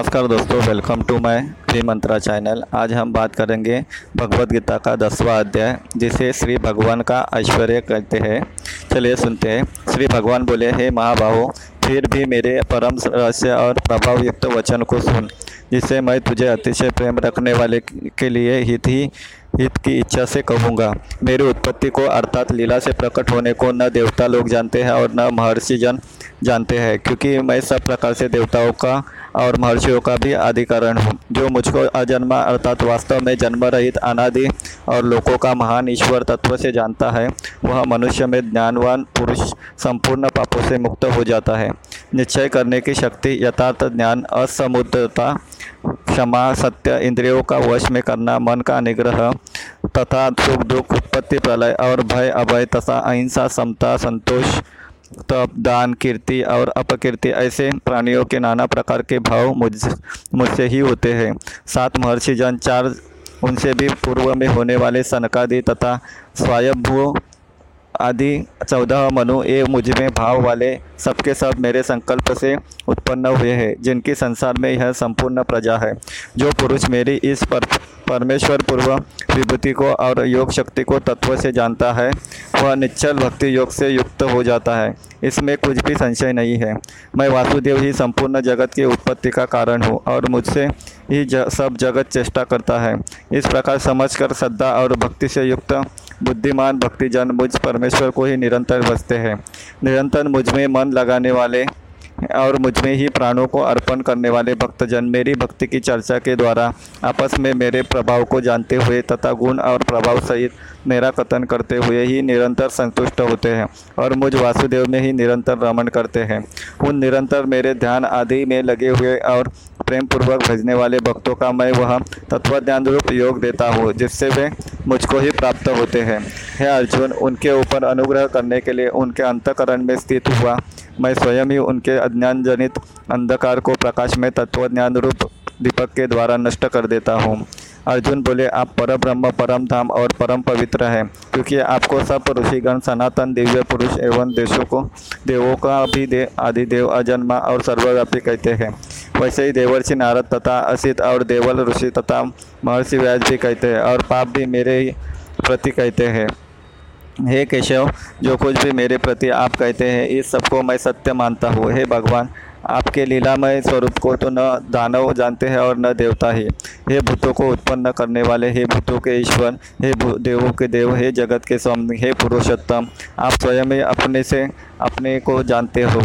नमस्कार दोस्तों welcome to my Shri Mantra channel आज हम बात करेंगे भगवत गीता का दसवां अध्याय, जिसे श्री भगवान का ऐश्वर्य कहते हैं। चलिए सुनते हैं। श्री भगवान बोले, हे महाबाहो, फिर भी मेरे परम रहस्य और प्रभाव युक्त वचन को सुन, जिसे मैं तुझे अतिशय प्रेम रखने वाले के लिए हित ही, हित की इच्छा से कहूँगा। मेरी उत्पत्ति को अर्थात लीला से प्रकट होने को न देवता लोग जानते हैं और न महर्षि जन जानते हैं, क्योंकि मैं सब प्रकार से देवताओं का और महर्षियों का भी अधिकरण हूँ। जो मुझको अजन्मा अर्थात वास्तव में जन्म रहित अनादि और लोगों का महान ईश्वर तत्व से जानता है, वह मनुष्य में ज्ञानवान पुरुष संपूर्ण पापों से मुक्त हो जाता है। निश्चय करने की शक्ति, यथार्थ ज्ञान, असमुद्रता, क्षमा, सत्य इंद्रियों का वश में करना, मन का निग्रह तथा सुख दुख, उत्पत्ति, प्रलय और भय, अभय तथा अहिंसा, समता, संतोष तप दान, कीर्ति और अपकीर्ति ऐसे प्राणियों के नाना प्रकार के भाव मुझ, मुझसे ही होते हैं। सात महर्षि जन चार उनसे भी पूर्व में होने वाले सनकादि तथा स्वायभू आदि चौदह मनु ये मुझमें भाव वाले सबके सब मेरे संकल्प से उत्पन्न हुए हैं, जिनकी संसार में यह संपूर्ण प्रजा है। जो पुरुष मेरी इस पर, परमेश्वर पूर्व विभूति को और योग शक्ति को तत्व से जानता है वह निश्चल भक्ति योग से युक्त हो जाता है। इसमें कुछ भी संशय नहीं है। मैं वासुदेव ही संपूर्ण जगत की उत्पत्ति का कारण हूँ और मुझसे ही ज, सब जगत चेष्टा करता है। इस प्रकार समझकर श्रद्धा और भक्ति से युक्त बुद्धिमान भक्तिजन मुझ परमेश्वर को ही निरंतर बसते हैं। निरंतर मुझमें मन लगाने वाले और मुझमें ही प्राणों को अर्पण करने वाले भक्तजन मेरी भक्ति की चर्चा के द्वारा आपस में मेरे प्रभाव को जानते हुए तथा गुण और प्रभाव सहित मेरा कथन करते हुए ही निरंतर संतुष्ट होते हैं और मुझ वासुदेव में ही निरंतर रमण करते हैं। उन निरंतर मेरे ध्यान आदि में लगे हुए और प्रेम पूर्वक भजने वाले भक्तों का मैं वह तत्वज्ञान रूप योग देता हूँ, जिससे वे मुझको ही प्राप्त होते हैं। हे अर्जुन, उनके ऊपर अनुग्रह करने के लिए उनके अंतकरण में स्थित हुआ मैं स्वयं ही उनके अज्ञान जनित अंधकार को प्रकाश में तत्वज्ञान रूप दीपक के द्वारा नष्ट कर देता हूँ। अर्जुन बोले, आप पर ब्रह्म परम धाम और परम पवित्र है, क्योंकि आपको सब ऋषिगण, सनातन, दिव्य पुरुष एवं देशों को, देवों का भी दे आदि देव अजन्मा और सर्वव्यापी कहते हैं। वैसे ही देवर्षि नारद तथा असित और देवल ऋषि तथा महर्षि व्यास भी कहते हैं और पाप भी मेरे ही प्रति कहते हैं। हे केशव, जो कुछ भी मेरे प्रति आप कहते हैं, इस सबको मैं सत्य मानता हूँ। हे भगवान, आपके लीलामय स्वरूप को तो न दानव जानते हैं और न देवता ही। हे भूतों को उत्पन्न करने वाले, हे भूतों के ईश्वर, हे देवों के देव, हे जगत के स्वामी हे पुरुषोत्तम, आप स्वयं ही अपने से, अपने को जानते हो।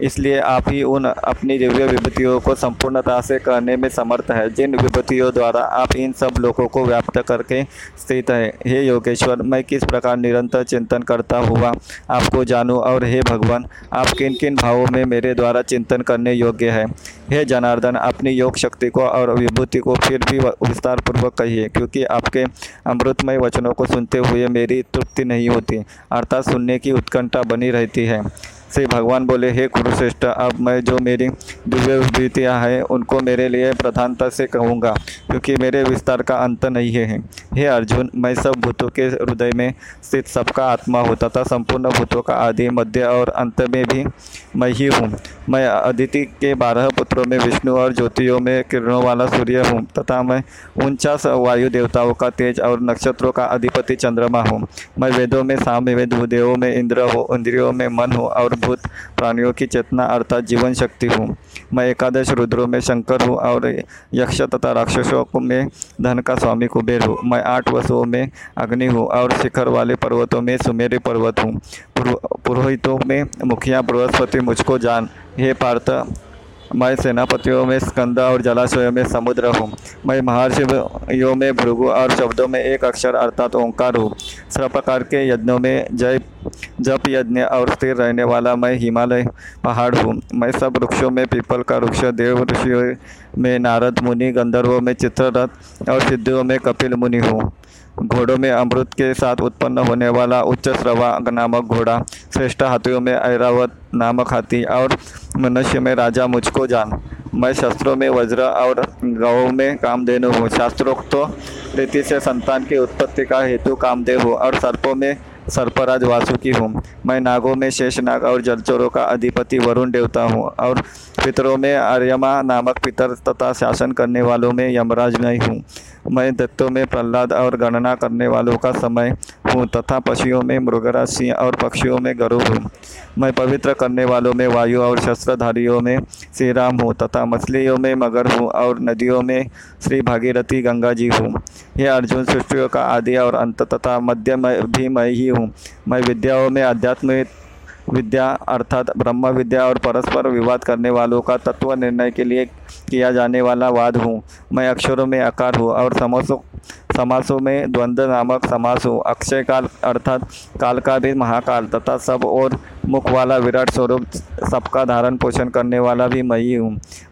इसलिए आप ही उन अपनी दिव्य विभूतियों को संपूर्णता से करने में समर्थ है। जिन विभूतियों द्वारा आप इन सब लोगों को व्याप्त करके स्थित है, हे योगेश्वर, मैं किस प्रकार निरंतर चिंतन करता हुआ आपको जानूं? और हे भगवान, आप किन किन भावों में मेरे द्वारा चिंतन करने योग्य है? हे जनार्दन, अपनी योग शक्ति को और विभूति को फिर भी विस्तार पूर्वक कहिए, क्योंकि आपके अमृतमय वचनों को सुनते हुए मेरी तृप्ति नहीं होती, अर्थात सुनने की उत्कंठा बनी रहती है। से भगवान बोले, हे कुरुश्रेष्ठ, अब मैं जो मेरी दिव्य विभूतियाँ हैं, उनको मेरे लिए प्रधानता से कहूँगा, क्योंकि मेरे विस्तार का अंत नहीं है। हे अर्जुन, मैं सब भूतों के हृदय में स्थित सबका आत्मा हूँ, तथा संपूर्ण भूतों का आदि मध्य और अंत में भी मैं ही हूँ। मैं अदिति के बारह पुत्रों में विष्णु और ज्योतियों में किरणों वाला सूर्य हूँ, तथा मैं उनचास वायु देवताओं का तेज और नक्षत्रों का अधिपति चंद्रमा हूँ। मैं वेदों में साम्य वेद देवों में इंद्र हो, इंद्रियों में मन हो और भूत प्राणियों की चेतना अर्थात जीवन शक्ति हूँ। मैं एकादश रुद्रों में शंकर हूँ और यक्ष तथा राक्षसों में धन का स्वामी कुबेर हूँ। मैं आठ वसुओं में अग्नि हूँ और शिखर वाले पर्वतों में सुमेरी पर्वत हूँ। पुरोहितों में मुखिया बृहस्पति मुझको जान। हे पार्थ, मैं सेनापतियों में स्कंद और जलाशयों में समुद्र हूँ। मैं महर्षियों में भृगु और शब्दों में एक अक्षर अर्थात ओंकार हूँ। सब प्रकार के यज्ञों में जय जप यज्ञ और स्थिर रहने वाला मैं हिमालय पहाड़ हूँ। मैं सब वृक्षों में पीपल का वृक्ष, देव ऋषियों में नारद मुनि, गंधर्वों में चित्ररथ और सिद्धियों में कपिल मुनि हूँ। घोड़ों में अमृत के साथ उत्पन्न होने वाला उच्च श्रवा नामक घोड़ा, श्रेष्ठ हाथियों में ऐरावत नामक हाथी और मनुष्य में राजा मुझको जान। मैं शस्त्रों में वज्र और गौ में कामधेनु हूँ। शास्त्रोक्त रीति से संतान की उत्पत्ति का हेतु कामदेव हूँ और सर्पों में सर्पराज वासुकी हूँ। मैं नागों में शेषनाग और जलचोरों का अधिपति वरुण देवता हूँ और पितरों में आर्यमा नामक पितर तथा शासन करने वालों में यमराज मैं हूँ। मैं दत्तों में प्रहलाद और गणना करने वालों का समय हूँ तथा पशुओं में मृगराज सिंह और पक्षियों में गरुड़ हूँ। मैं पवित्र करने वालों में वायु और शस्त्रधारियों में श्री राम हूँ तथा मछलियों में मगर हूँ और नदियों में श्री भागीरथी गंगा जी हूँ यह अर्जुन सृष्टियों का आदि और अंत तथा मध्य भी मैं ही हूँ। मैं विद्याओं में आध्यात्मिक विद्या अर्थात ब्रह्म विद्या और परस्पर विवाद करने वालों का तत्व निर्णय के लिए किया जाने वाला वाद हूँ। मैं अक्षरों में आकार हूँ और समासों समासों में द्वंद्व नामक समास अक्षय काल अर्थात काल का भी महाकाल तथा सब और मुख वाला विराट स्वरूप सबका धारण पोषण करने वाला भी मैं ही।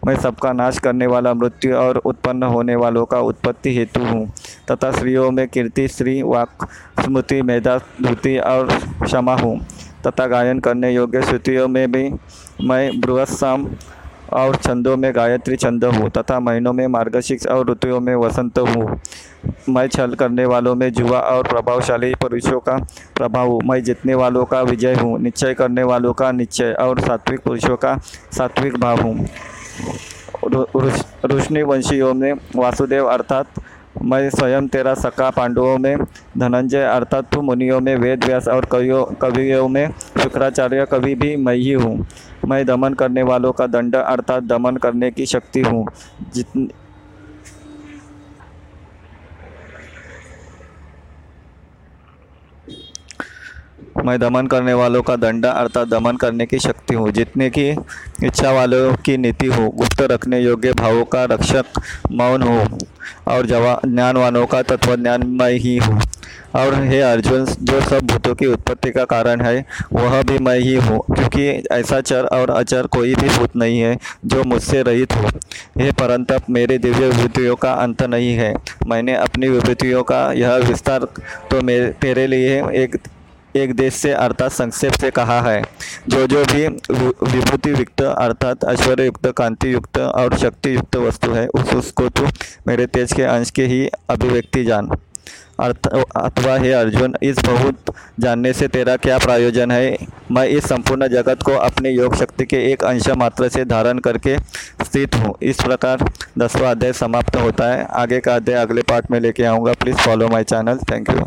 मैं सबका नाश करने वाला मृत्यु और उत्पन्न होने वालों का उत्पत्ति हेतु हूँ तथा स्त्रियों में कीर्ति, श्री वाक, स्मृति, मेधा, धुति और क्षमा हूँ तथा गायन करने योग्य श्रुतियों में भी मैं बृहस्साम और छंदों में गायत्री छंद हूँ, तथा महीनों में मार्गशीर्ष और ऋतुओं में वसंत हूँ। मैं छल करने वालों में जुआ और प्रभावशाली पुरुषों का प्रभाव हूँ। मैं जीतने वालों का विजय हूँ, निश्चय करने वालों का निश्चय और सात्विक पुरुषों का सात्विक भाव हूँ। रोशनी वंशियों में वासुदेव अर्थात मैं स्वयं तेरा सका पांडवों में धनंजय अर्थात तू मुनियों में वेद व्यास और कवियों कवियों में शुक्राचार्य, कभी भी मैं ही हूँ। मैं दमन करने वालों का दंड, अर्थात दमन करने की शक्ति हूँ। जितनी मैं दमन करने वालों का दंड अर्थात दमन करने की शक्ति हूँ। जितने की इच्छा वालों की नीति हो, गुप्त रखने योग्य भावों का रक्षक मौन हो और जवा, ज्ञानवानों का तत्वज्ञान मैं ही हूँ। और हे अर्जुन, जो सब भूतों की उत्पत्ति का कारण है, वह भी मैं ही हूँ, क्योंकि ऐसा चर और अचर कोई भी भूत नहीं है जो मुझसे रहित हो। हे परंतप, मेरे दिव्य विभूतियों का अंत नहीं है। मैंने अपनी विभूतियों का यह विस्तार तो मेरे, तेरे लिए एक एक देश से, अर्थात संक्षेप से कहा है। जो जो भी विभूति युक्त अर्थात ऐश्वर्य युक्त कांति युक्त और शक्ति युक्त वस्तु है, उस उसको तो मेरे तेज के अंश के ही अभिव्यक्ति जान। अर्थ, अथवा हे अर्जुन, इस बहुत जानने से तेरा क्या प्रयोजन है? मैं इस संपूर्ण जगत को अपने योग शक्ति के एक अंश मात्र से धारण करके स्थित हूँ। इस प्रकार दसवा अध्याय समाप्त होता है। आगे का अध्याय अगले पार्ट में लेके आऊँगा। Please follow my channel thank you